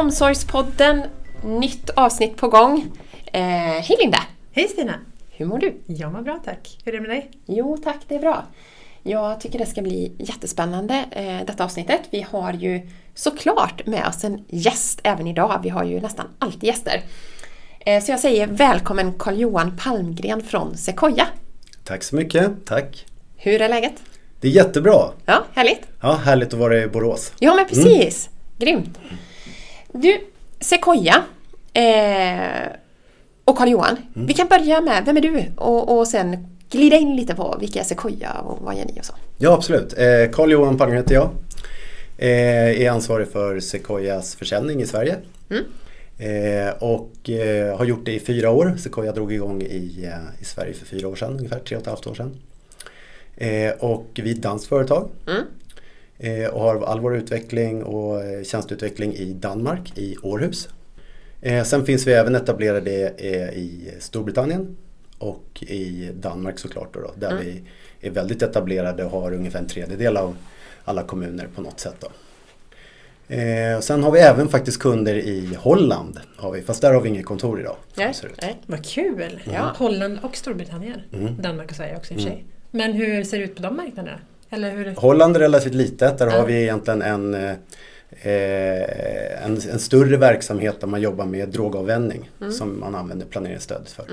Omsorgspodden! Nytt avsnitt på gång. Eh, hej Linda! Hej Stina! Hur mår du? Jag mår bra tack. Hur är det med dig? Jo tack, det är bra. Jag tycker det ska bli jättespännande eh, detta avsnittet. Vi har ju såklart med oss en gäst även idag. Vi har ju nästan alltid gäster. Eh, så jag säger välkommen Carl-Johan Palmgren från Sequoia. Tack så mycket, tack. Hur är läget? Det är jättebra. Ja, härligt. Ja, härligt att vara i Borås. Ja men precis. Grymt. Du, Sequoia eh, och Carl-Johan. Vi kan börja med, vem är du? Och, och sen glida in lite på vilka är Sequoia och vad gör ni och så. Ja, absolut. Eh, Carl-Johan Palmgren heter jag. Eh, är ansvarig för Sequoias försäljning i Sverige. Eh, och eh, har gjort det i fyra år. Sequoia drog igång i, eh, i Sverige för fyra år sedan, ungefär tre och ett halvt år sedan. Eh, och vi är ett danskt företag. Mm. Eh, och har all vår utveckling och eh, tjänsteutveckling i Danmark, i Århus. Eh, sen finns vi även etablerade i Storbritannien och i Danmark såklart. Då, då, där Mm. vi är väldigt etablerade och har ungefär en tredjedel av alla kommuner på något sätt. Då. Eh, och sen har vi även faktiskt kunder i Holland, har vi, fast där har vi inget kontor idag. Nej, det ser ut. nej. Vad kul! Ja. Holland och Storbritannien. Danmark och Sverige också i och för sig. Men hur ser det ut på de marknaderna? Holland är relativt litet, där Ja. har vi egentligen en, eh, en, en större verksamhet där man jobbar med drogavvänjning som man använder planeringsstöd för.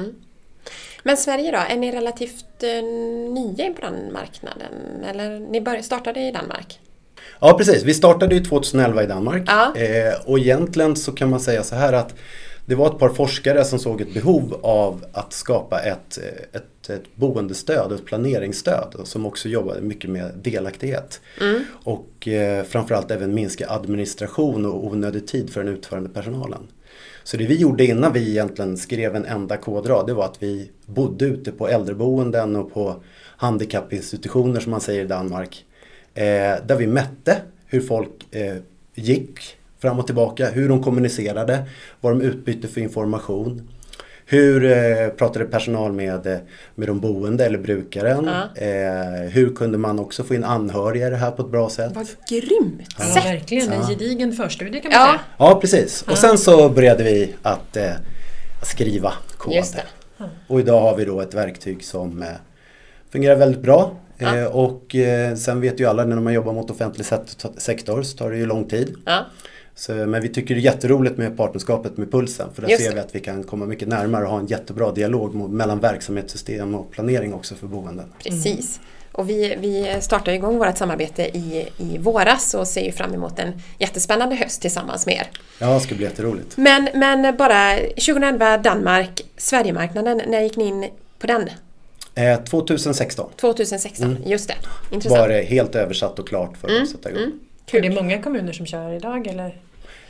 Men Sverige då, är ni relativt eh, nya på den marknaden? Eller ni började, startade i Danmark? Ja precis, vi startade ju 2011 i Danmark Ja. eh, och egentligen så kan man säga så här att det var ett par forskare som såg ett behov av att skapa ett, ett, ett boendestöd, ett planeringsstöd som också jobbade mycket med delaktighet. Och eh, framförallt även minska administration och onödig tid för den utförande personalen. Så det vi gjorde innan vi egentligen skrev en enda kodrad det var att vi bodde ute på äldreboenden och på handikappinstitutioner som man säger i Danmark. Eh, där vi mätte hur folk eh, gick fram och tillbaka, hur de kommunicerade, vad de utbytte för information. Hur eh, pratade personal med, eh, med de boende eller brukaren? Eh, hur kunde man också få in anhöriga i det här på ett bra sätt? Vad grymt Ja, sätt! verkligen. En Ja. gedigen förstudie kan man Ja. säga. Ja, precis. Och sen så började vi att eh, skriva kod. Och idag har vi då ett verktyg som eh, fungerar väldigt bra. Ja. Eh, och eh, sen vet ju alla när man jobbar mot offentlig sekt- sektor så tar det ju lång tid. Så, men vi tycker det är jätteroligt med partnerskapet med Pulsen. För där Just ser vi att vi kan komma mycket närmare och ha en jättebra dialog mellan verksamhetssystem och planering också för boenden. Precis. Och vi, vi startar igång vårt samarbete i, i våras och ser ju fram emot en jättespännande höst tillsammans med er. Ja, det ska bli jätteroligt. Men, men bara 2011 Danmark, Sverigemarknaden, när gick ni in på den? Eh, 2016 2016, just det. Intressant. var det helt översatt och klart för att sätta igång. Är det många kommuner som kör idag eller?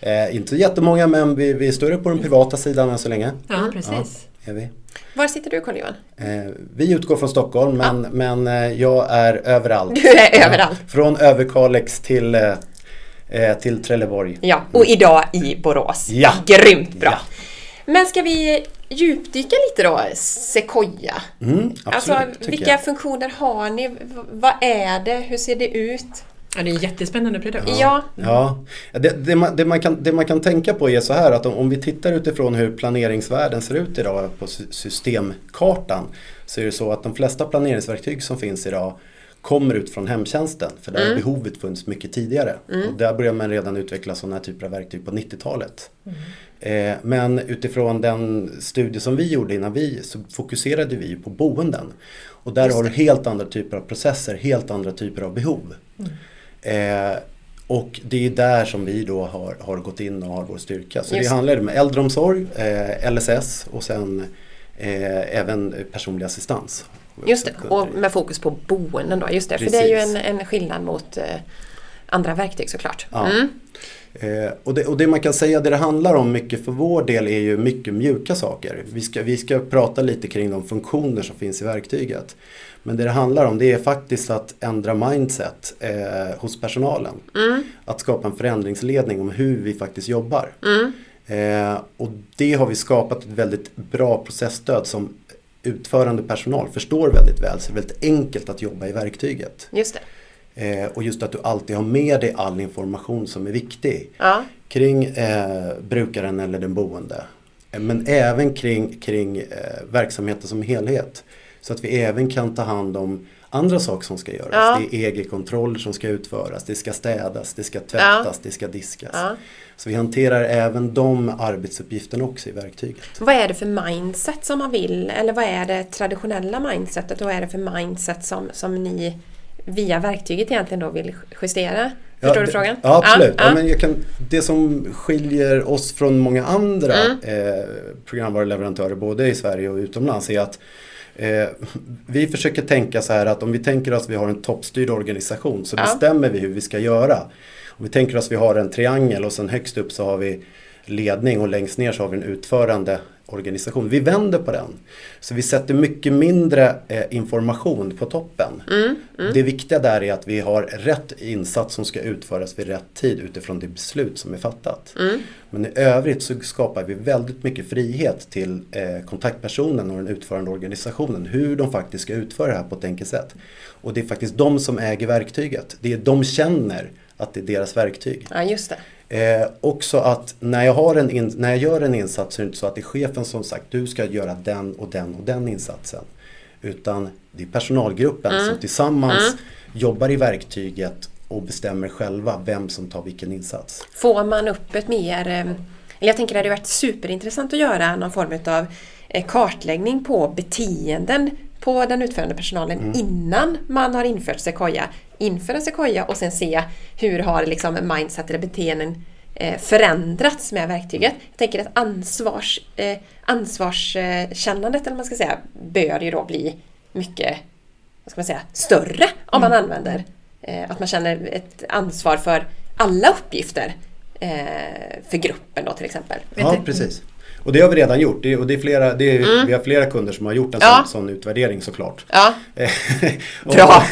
Eh, inte jättemånga men vi, vi är större på den privata sidan än så länge. Ja, precis. Är vi. Var sitter du Carl-Johan? Eh, vi utgår från Stockholm men, men eh, jag är överallt. Du är överallt. Från Överkalix till, eh, eh, till Trelleborg. Ja, och idag i Borås. Ja. Grymt bra! Ja. Men ska vi djupdyka lite då, Sequoia? Mm, absolut, Alltså, vilka jag. funktioner har ni? V- vad är det? Hur ser det ut? Ja, det är en jättespännande produkt. Ja, Ja, det, det, man, det, man kan, det man kan tänka på är så här att om, om vi tittar utifrån hur planeringsvärlden ser ut idag på sy- systemkartan så är det så att de flesta planeringsverktyg som finns idag kommer ut från hemtjänsten för där har behovet funnits mycket tidigare. Och där började man redan utveckla sådana här typer av verktyg på 90-talet. Eh, men utifrån den studie som vi gjorde innan vi så fokuserade vi på boenden. Och där har du helt andra typer av processer, helt andra typer av behov. Eh, och det är där som vi då har, har gått in och har vår styrka. Så Just det handlar om äldreomsorg, eh, LSS och sen eh, även personlig assistans. just det. Och med fokus på boenden då. Just det, för det är ju en, en skillnad mot eh, andra verktyg såklart. Ja. Mm. Eh, och, det, och det man kan säga, det det handlar om mycket för vår del är ju mycket mjuka saker. Vi ska, vi ska prata lite kring de funktioner som finns i verktyget. Men det det handlar om det är faktiskt att ändra mindset eh, hos personalen. Att skapa en förändringsledning om hur vi faktiskt jobbar. Eh, och det har vi skapat ett väldigt bra processstöd som utförande personal förstår väldigt väl. Så det är väldigt enkelt att jobba i verktyget. Just det. Eh, och just att du alltid har med dig all information som är viktig. Ja. kring eh, brukaren eller den boende. Eh, Men även kring, kring eh, verksamheten som helhet. Så att vi även kan ta hand om andra saker som ska göras. Ja. Det är EG-kontroller som ska utföras, det ska städas, det ska tvättas, det ska diskas. Ja. Så vi hanterar även de arbetsuppgifterna också i verktyget. Vad är det för mindset som man vill? Eller vad är det traditionella mindsetet och vad är det för mindset som, som ni via verktyget egentligen då vill justera? Förstår Ja, du det- frågan? Ja, absolut. Ja, ja. men jag kan, det som skiljer oss från många andra Mm. eh, programvaruleverantörer både i Sverige och utomlands är att eh, vi försöker tänka så här att om vi tänker oss att vi har en toppstyrd organisation så Ja. bestämmer vi hur vi ska göra. Om vi tänker oss att vi har en triangel och sen högst upp så har vi ledning och längst ner så har vi en utförande organisation. Vi vänder på den. Så vi sätter mycket mindre eh, information på toppen. Mm, Det viktiga där är att vi har rätt insats som ska utföras vid rätt tid utifrån det beslut som är fattat. Mm. Men i övrigt så skapar vi väldigt mycket frihet till eh, kontaktpersonen och den utförande organisationen hur de faktiskt ska utföra det här på ett enkelt sätt. Och det är faktiskt de som äger verktyget. Det är de känner att det är deras verktyg. ja, just det. Eh, också att när jag, har en in, när jag gör en insats så är det inte så att det är chefen som sagt du ska göra den och den och den insatsen. Utan det är personalgruppen Mm. som tillsammans jobbar i verktyget och bestämmer själva vem som tar vilken insats. Får man upp ett mer... eh, Eller jag tänker det hade varit superintressant att göra någon form av eh, kartläggning på beteenden på den utförande personalen Mm. innan man har infört Sequoia. Införa Sequoia och sen se hur har liksom mindset eller beteenden eh, förändrats med verktyget. Jag tänker att ansvars, eh, ansvarskännandet, eller man ska säga, bör ju då bli mycket vad ska man säga, större om man använder. Eh, att man känner ett ansvar för alla uppgifter eh, för gruppen då till exempel. Ja, precis. Och det har vi redan gjort. Det och det är flera, det är, Vi har flera kunder som har gjort en Mm. Ja. sån, sån utvärdering såklart. Ja, och, Bra.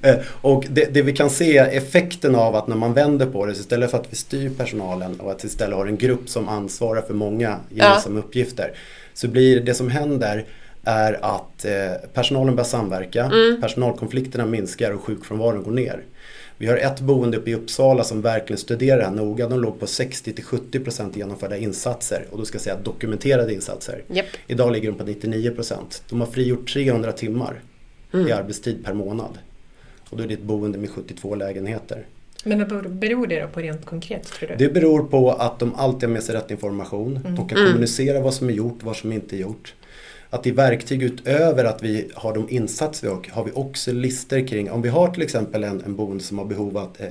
och det, det vi kan se effekten av att när man vänder på det, så istället för att vi styr personalen och att vi istället har en grupp som ansvarar för många gemensamma uppgifter. Så blir det som händer är att eh, personalen börjar samverka, Mm. personalkonflikterna minskar och sjukfrånvaron går ner. Vi har ett boende uppe i Uppsala som verkligen studerar det här noga. De låg på 60-70% genomförda insatser och då ska jag säga dokumenterade insatser. Japp. Idag ligger de på 99%. De har frigjort 300 timmar Mm. i arbetstid per månad. Och då är det ett boende med 72 lägenheter. Men vad beror- det då på rent konkret tror du? Det beror på att de alltid har med sig rätt information. De kan Mm. kommunicera vad som är gjort, vad som inte är gjort. Att i verktyg utöver att vi har de insatser vi har, har vi också listor kring, om vi har till exempel en, en boende som har behov att, eh,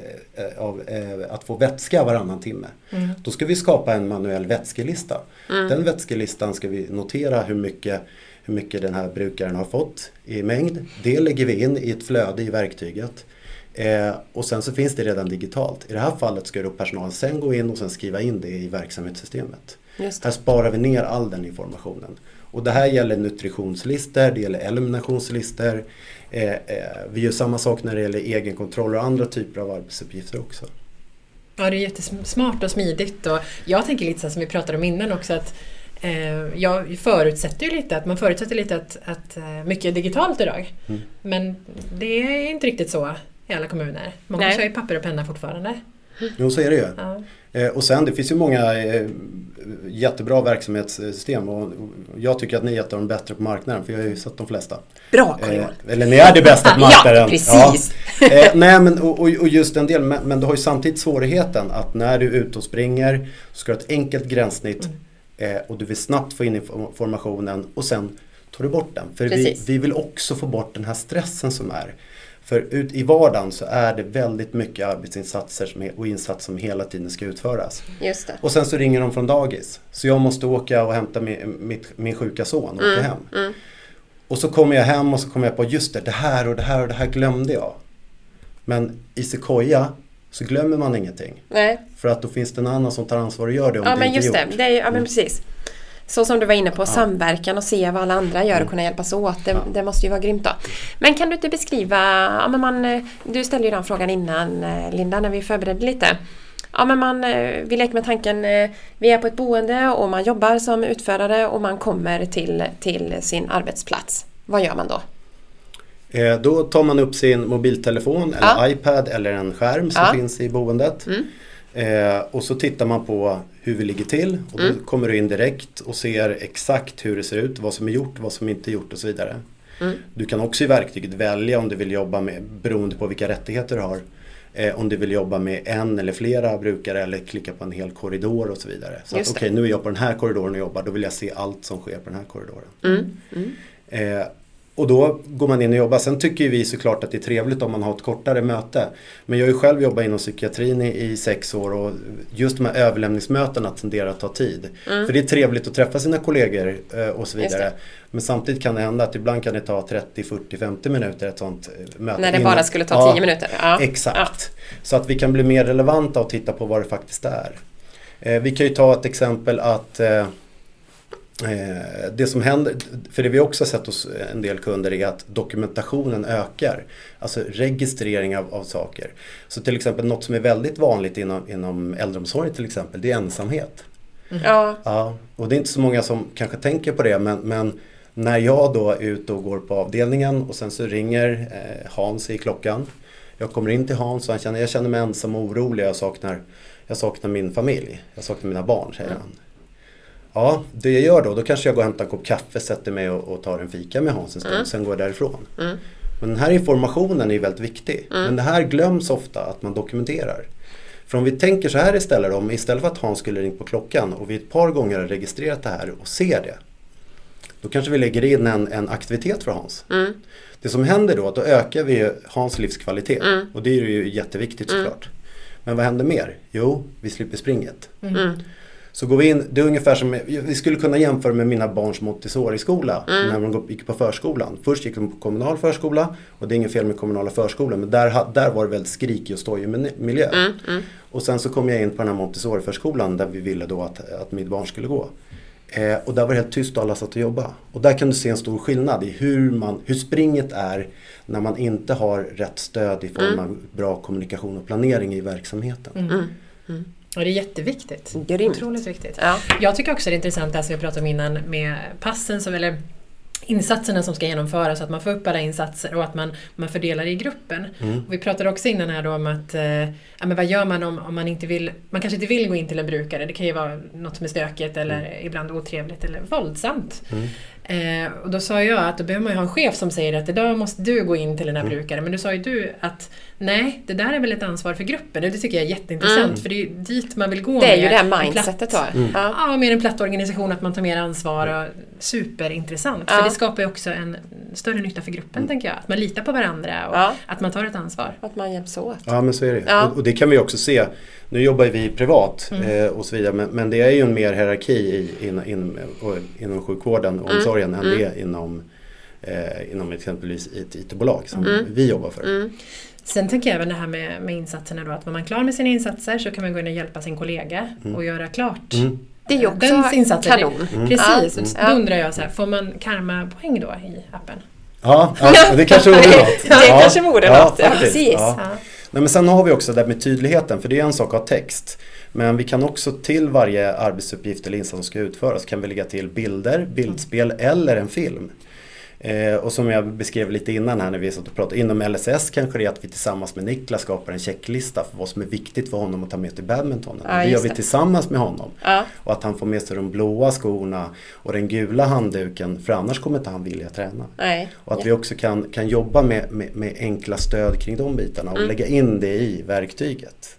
eh, av eh, att få vätska varannan timme. Mm. Då ska vi skapa en manuell vätskelista. Den vätskelistan ska vi notera hur mycket, hur mycket den här brukaren har fått i mängd. Det lägger vi in i ett flöde i verktyget. Eh, och sen så finns det redan digitalt. I det här fallet ska då personalen sen gå in och sen skriva in det i verksamhetssystemet. Just Här sparar vi ner all den informationen. Och det här gäller nutritionslistor, det gäller eliminationslistor. Eh, eh, vi gör samma sak när det gäller egenkontroll och andra typer av arbetsuppgifter också. Ja, det är jättesmart och smidigt. Och jag tänker lite så här som vi pratade om innan också att eh, jag förutsätter ju lite att man förutsätter lite att, att eh, mycket är digitalt idag. Mm. Men det är inte riktigt så i alla kommuner. Många Nej. kör ju papper och penna fortfarande. Jo, så är det ju. Ja. Eh, och sen det finns ju många eh, jättebra verksamhetssystem och jag tycker att ni är ett av de bättre på marknaden för jag har ju sett de flesta. Bra Eh, Carl eller ni är det bästa på marknaden. Ja, precis. Ja. Eh, nej men och, och just en del, men, men du har ju samtidigt svårigheten att när du är ute och springer så ska du ha ett enkelt gränssnitt Mm. eh, och du vill snabbt få in informationen och sen tar du bort den. För vi, vi vill också få bort den här stressen som är. För ut i vardagen så är det väldigt mycket arbetsinsatser som, och insatser som hela tiden ska utföras. Just det. Och sen så ringer de från dagis. Så jag måste åka och hämta min, mitt, min sjuka son och åka hem. Mm. Och så kommer jag hem och så kommer jag på just det, det här och det här och det här glömde jag. Men i Sequoia så glömmer man ingenting. Nej. För att då finns det en annan som tar ansvar och gör det om Ja det men inte är just gjort. det, det är, ja men Mm. precis. Så som du var inne på, samverkan och se vad alla andra gör och kunna hjälpas åt. Det, det måste ju vara grymt då. Men kan du inte beskriva, ja, men man, du ställde ju den frågan innan eh, Linda när vi förberedde lite. Ja men man, eh, vi leker med tanken, eh, vi är på ett boende och man jobbar som utförare och man kommer till, till sin arbetsplats. Vad gör man då? Eh, då tar man upp sin mobiltelefon eller Ja. iPad eller en skärm som Ja. finns i boendet. Mm. Eh, och så tittar man på hur vi ligger till och då kommer du in direkt och ser exakt hur det ser ut, vad som är gjort, vad som inte är gjort och så vidare. Du kan också i verktyget välja om du vill jobba med, beroende på vilka rättigheter du har, eh, om du vill jobba med en eller flera brukare eller klicka på en hel korridor och så vidare. Så okej, nu är jag på den här korridoren och jobbar, då vill jag se allt som sker på den här korridoren. Mm. Eh, och då går man in och jobbar. Sen tycker vi såklart att det är trevligt om man har ett kortare möte. Men jag har ju själv jobbat inom psykiatrin i, i sex år och just de här överlämningsmötena tenderar att ta tid. För det är trevligt att träffa sina kollegor eh, och så Mm. Vidare. Men samtidigt kan det hända att ibland kan det ta 30, 40, 50 minuter ett sånt eh, möte. När det innan- bara skulle ta Ja, 10 minuter. Ja. Exakt. Så att vi kan bli mer relevanta och titta på vad det faktiskt är. Eh, vi kan ju ta ett exempel att det som händer, för det vi också har sett hos en del kunder är att dokumentationen ökar. Alltså registrering av, av saker. Så till exempel något som är väldigt vanligt inom, inom äldreomsorgen till exempel, det är ensamhet. Ja. Ja, och det är inte så många som kanske tänker på det men, men när jag då är ute och går på avdelningen och sen så ringer eh, Hans i klockan. Jag kommer in till Hans och han känner, jag känner mig ensam och orolig. Jag saknar, jag saknar min familj. Jag saknar mina barn, säger han. Ja, det jag gör då, då kanske jag går och hämtar en kopp kaffe, sätter mig och, och tar en fika med Hans en stund, sen går jag därifrån. Men den här informationen är väldigt viktig. Men det här glöms ofta att man dokumenterar. För om vi tänker så här istället, om istället för att Hans skulle ringa på klockan och vi ett par gånger har registrerat det här och ser det. Då kanske vi lägger in en, en aktivitet för Hans. Det som händer då, att då ökar vi Hans livskvalitet. Och det är ju jätteviktigt såklart. Men vad händer mer? Jo, vi slipper springet. Så går vi in, det är ungefär som, vi skulle kunna jämföra med mina barns Montessori-skola när de gick på förskolan. Först gick de på kommunal förskola och det är inget fel med kommunala förskolor men där, där var det väldigt skrikig och stojig miljö. Och sen så kom jag in på den här Montessori-förskolan där vi ville då att, att mitt barn skulle gå. Eh, och där var det helt tyst och alla satt och jobbade. Och där kan du se en stor skillnad i hur, man, hur springet är när man inte har rätt stöd i form av bra kommunikation och planering i verksamheten. Och det är jätteviktigt. Grymt. Otroligt viktigt. Ja. Jag tycker också det är intressant det här som vi pratade om innan med passen som, eller insatserna som ska genomföras, att man får upp alla insatser och att man, man fördelar i gruppen. Och vi pratade också innan här då om att, eh, ja, men vad gör man om, om man inte vill, man kanske inte vill gå in till en brukare, det kan ju vara något som är stökigt eller ibland otrevligt eller våldsamt. Eh, och då sa jag att då behöver man ju ha en chef som säger att idag måste du gå in till den här brukaren. Men då sa ju du att nej, det där är väl ett ansvar för gruppen. Och det tycker jag är jätteintressant för det är ju dit man vill gå. Det är ju med det här mindsetet då. Ja. Ja, med en platt organisation, att man tar mer ansvar. Och superintressant. Ja. För det skapar ju också en större nytta för gruppen, tänker jag. Att man litar på varandra och Ja. att man tar ett ansvar. Att man hjälps åt. Ja men så är det Ja. och, och det kan vi också se. Nu jobbar vi privat eh, och så vidare men, men det är ju en mer hierarki i, in, in, inom sjukvården och omsorgen än det är inom, eh, inom exempelvis ett IT-bolag som vi jobbar för. Sen tänker jag även det här med, med insatserna då, att när man är klar med sina insatser så kan man gå in och hjälpa sin kollega och göra klart Mm. Det är ju också dens insatser. kanon. Precis, Ja. och Ja. då undrar jag så här, får man karma-poäng då i appen? Ja, ja, det kanske vore något. Det ja, kanske vore ja, något, ja, precis. Ja. Nej, men sen har vi också det där med tydligheten, för det är en sak att ha text. Men vi kan också till varje arbetsuppgift eller insats som ska utföras kan vi lägga till bilder, bildspel eller en film. Eh, och som jag beskrev lite innan här när vi satt och pratade, inom LSS kanske det är att vi tillsammans med Niklas skapar en checklista för vad som är viktigt för honom att ta med sig badmintonen. Ja, det gör vi det. tillsammans med honom. Ja. Och att han får med sig de blåa skorna och den gula handduken för annars kommer inte han vilja träna. Nej. Och att vi också kan, kan jobba med, med, med enkla stöd kring de bitarna och lägga in det i verktyget.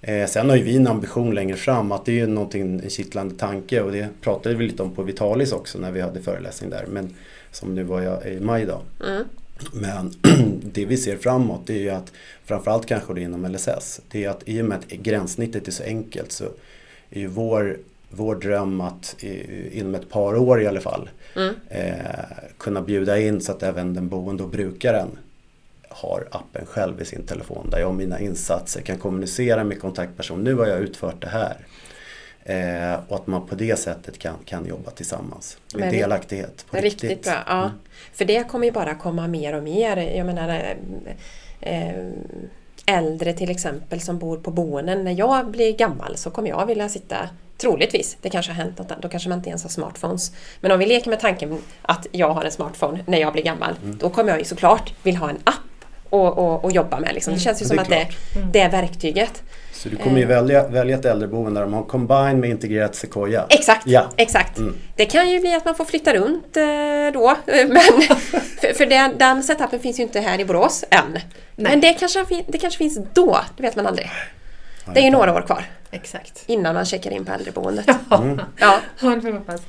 Eh, sen har ju vi en ambition längre fram att det är ju någonting, en kittlande tanke och det pratade vi lite om på Vitalis också när vi hade föreläsning där. Men som nu var jag i maj då. Men det vi ser framåt det är ju att framförallt kanske det inom LSS. Det är att i och med att gränssnittet är så enkelt så är ju vår, vår dröm att inom ett par år i alla fall eh, kunna bjuda in så att även den boende och brukaren har appen själv i sin telefon där jag och mina insatser kan kommunicera med kontaktperson. Nu har jag utfört det här. Eh, och att man på det sättet kan, kan jobba tillsammans med Men delaktighet. På Riktigt, riktigt. bra. Ja. För det kommer ju bara komma mer och mer. Jag menar eh, eh, äldre till exempel som bor på boenden. När jag blir gammal så kommer jag vilja sitta Troligtvis, det kanske har hänt något, då kanske man inte ens har smartphones. Men om vi leker med tanken att jag har en smartphone när jag blir gammal, Mm. då kommer jag ju såklart vilja ha en app och, och, och jobba med. Liksom. Det känns ju som det är att det, det är verktyget. Så du kommer ju välja, välja ett äldreboende där de har combine med integrerat Sequoia. Exakt, Ja. exakt. Mm. Det kan ju bli att man får flytta runt eh, då. Men, för för den, den setupen finns ju inte här i Borås än. Men det kanske, det kanske finns då, det vet man aldrig. Det är ju några år kvar Exakt. innan man checkar in på äldreboendet. Ja, Mm. Ja, ja det får vi hoppas.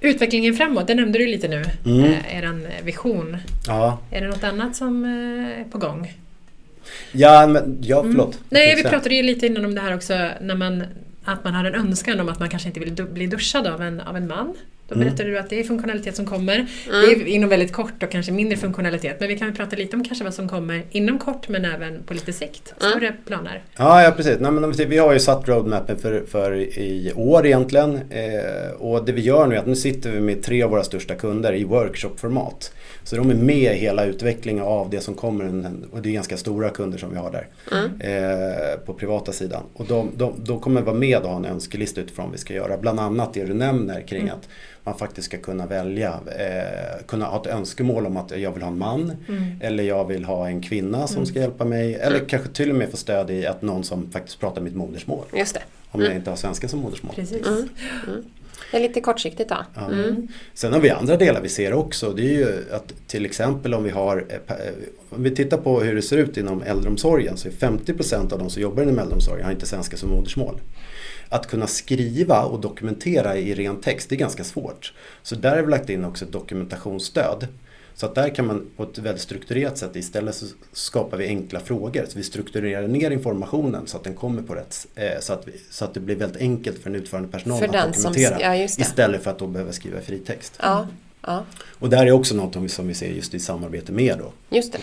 Eh, utvecklingen framåt, det nämnde du lite nu. Mm. Eh, eran vision. Ja, Är det något annat som eh, är på gång? ja, men, ja förlåt. Nej, vi pratade ju lite innan om det här också, när man, att man har en önskan om att man kanske inte vill du- bli duschad av en, av en man. Då Mm. berättade du att det är funktionalitet som kommer. Det är inom väldigt kort och kanske mindre funktionalitet. Men vi kan väl prata lite om kanske vad som kommer inom kort men även på lite sikt. Större planer. Ja, ja precis. Nej, men vi har ju satt roadmappen för, för i år egentligen. Eh, och det vi gör nu är att nu sitter vi med tre av våra största kunder i workshopformat. Så de är med i hela utvecklingen av det som kommer. Och det är ganska stora kunder som vi har där. Eh, på privata sidan. Och de, de, de kommer vara med och ha en önskelista utifrån vad vi ska göra. Bland annat det du nämner kring att man faktiskt ska kunna välja. Eh, kunna ha ett önskemål om att jag vill ha en man. Eller jag vill ha en kvinna som ska hjälpa mig. Eller kanske till och med få stöd i att någon som faktiskt pratar mitt modersmål. just det. Om jag inte har svenska som modersmål. Precis. Det är lite kortsiktigt då. Ja. Sen har vi andra delar vi ser också. Det är ju att till exempel om vi har eh, eh, Om vi tittar på hur det ser ut inom äldreomsorgen så är 50% av de som jobbar inom äldreomsorgen har inte svenska som modersmål. Att kunna skriva och dokumentera i ren text det är ganska svårt. Så där har vi lagt in också ett dokumentationsstöd. Så att där kan man på ett väldigt strukturerat sätt istället så skapar vi enkla frågor. Så vi strukturerar ner informationen så att den kommer på rätt eh, så att, vi, så att det blir väldigt enkelt för den utförande personalen För att den som- dokumentera. ja, det. istället för att då behöva skriva fritext. Ja, ja Och där är också något som vi ser just i samarbete med då. just det.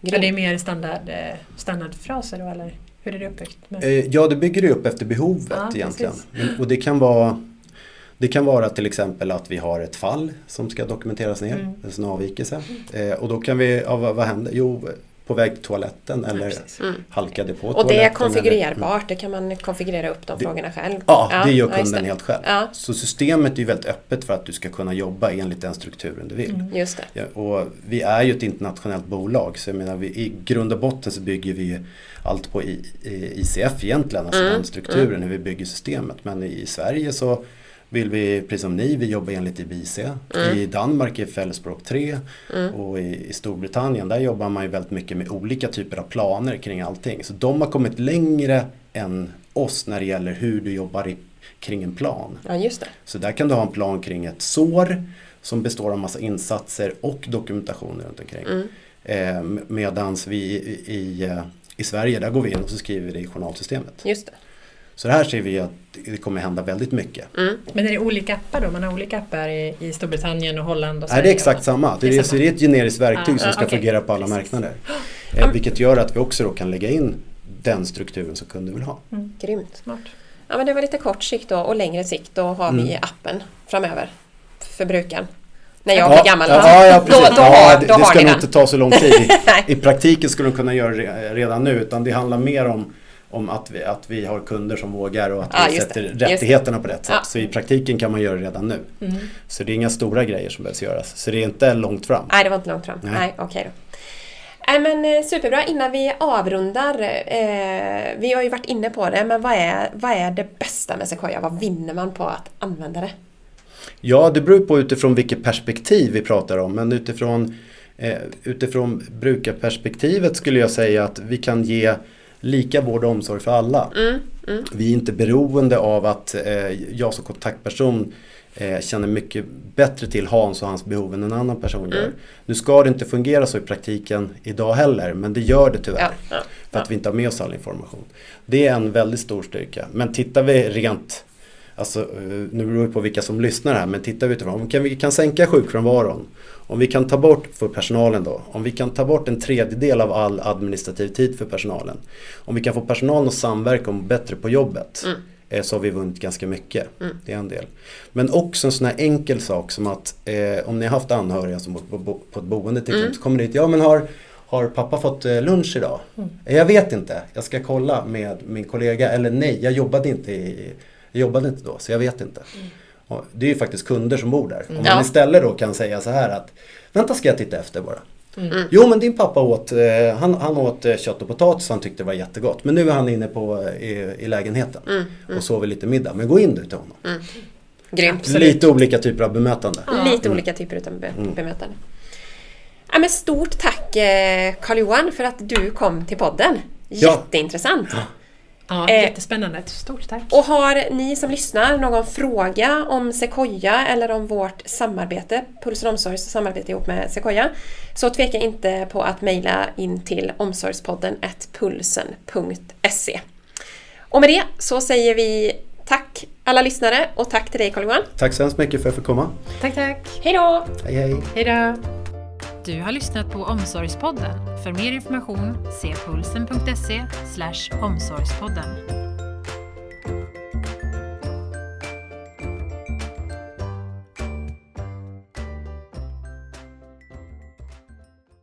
Men det är mer standard, eh, standardfraser då eller? Hur är det uppbyggt? Eh, Ja, det bygger ju upp efter behovet Ja, egentligen. precis. Och det kan vara det kan vara till exempel att vi har ett fall som ska dokumenteras ner, Mm. en avvikelse. Eh, och då kan vi, ja, vad, vad händer? Jo, på väg till toaletten eller precis. halkade på Och toaletten. det är eller- konfigurerbart, det kan man konfigurera upp de Det- frågorna själv. Ja, det gör ja, kunden det. helt själv. Ja, Så systemet är ju väldigt öppet för att du ska kunna jobba enligt den strukturen du vill. just det. Ja, och vi är ju ett internationellt bolag så jag menar vi, i grund och botten så bygger vi allt på I, i, ICF egentligen, alltså Mm, den strukturen hur vi bygger systemet. Men i Sverige så vill vi, precis som ni, vi jobbar enligt IBIC. Mm. I Danmark är fällspråk 3 och i, i Storbritannien där jobbar man ju väldigt mycket med olika typer av planer kring allting. Så de har kommit längre än oss när det gäller hur du jobbar i, kring en plan. Ja, just det. Så där kan du ha en plan kring ett sår som består av massa insatser och dokumentation runt omkring. Mm. Eh, medans vi i, i, i Sverige, där går vi in och så skriver vi det i journalsystemet. Just det. Så det här ser vi att det kommer hända väldigt mycket. Mm. Men är det olika appar då? Man har olika appar i, i Storbritannien och Holland och Nej, det är exakt samma. Det Det är är, samma. det är ett generiskt verktyg Ah, som ah, ska okej. fungera på alla Precis. marknader. Eh, vilket gör att vi också då kan lägga in den strukturen som kunden vill ha. Grymt. Smart. Ja, men det var lite kort sikt då och längre sikt då har vi Mm. appen framöver för brukaren. När jag ja, blir gammal. Ja, ja, precis. Då, då, ja, har, det, då det har ska nog inte ta så lång tid. I. I praktiken skulle de kunna göra det redan nu utan det handlar mer om, om att, vi, att vi har kunder som vågar och att Ja, vi sätter det. Rättigheterna på rätt sätt. Ja. Så i praktiken kan man göra det redan nu. Mm. Så det är inga stora grejer som behövs göras. Så det är inte långt fram. Nej, det var inte långt fram. Nej. Nej, okej då. Nej, men eh, superbra. Innan vi avrundar, eh, vi har ju varit inne på det, men vad är, vad är det bästa med Sequoia? Vad vinner man på att använda det? Ja, det beror på utifrån vilket perspektiv vi pratar om. Men utifrån, eh, utifrån brukarperspektivet skulle jag säga att vi kan ge lika vård och omsorg för alla. Mm, mm, Vi är inte beroende av att eh, jag som kontaktperson eh, känner mycket bättre till Hans och hans behov än en annan person gör. Mm. Nu ska det inte fungera så i praktiken idag heller, men det gör det tyvärr. ja, ja, För att vi inte har med oss all information. Det är en väldigt stor styrka. Men tittar vi rent, alltså, eh, nu beror det på vilka som lyssnar här, men tittar vi utifrån, kan, vi kan sänka sjukfrånvaron, om vi kan ta bort för personalen då, om vi kan ta bort en tredjedel av all administrativ tid för personalen, om vi kan få personalen att samverka om bättre på jobbet, Mm. eh, så har vi vunnit ganska mycket. Mm. Det är en del. Men också en sån här enkel sak som att eh, om ni har haft anhöriga som bor på, bo- på ett boende till exempel, Mm. så kommer det dit, ja men har, har pappa fått eh, lunch idag? Eh, Jag vet inte, jag ska kolla med min kollega. Eller nej, jag jobbade inte, i, jag jobbade inte då så jag vet inte. Och det är ju faktiskt kunder som bor där. Om man Ja. istället då kan säga så här att Vänta ska jag titta efter bara. Mm. Jo men din pappa åt, eh, han, han åt eh, kött och potatis han tyckte det var jättegott. Men nu är han inne på, eh, i, i lägenheten Mm, och sover lite middag. Men gå in du till honom. Grymt. Lite olika typer av bemötande. Lite olika typer av be- bemötande. Ja, men stort tack Carl-Johan för att du kom till podden. Ja. Ja, Eh, jättespännande. Stort tack. Och har ni som lyssnar någon fråga om Sequoia eller om vårt samarbete, Pulsen Omsorgs samarbete ihop med Sequoia, så tveka inte på att mejla in till omsorgspodden pulsen.se. Och med det så säger vi tack alla lyssnare och tack till dig Carl-Johan. Tack så hemskt mycket för att jag fick komma. Tack, tack. Hej då! Hej hej! Hej då. Du har lyssnat på Omsorgspodden. För mer information se pulsen.se omsorgspodden.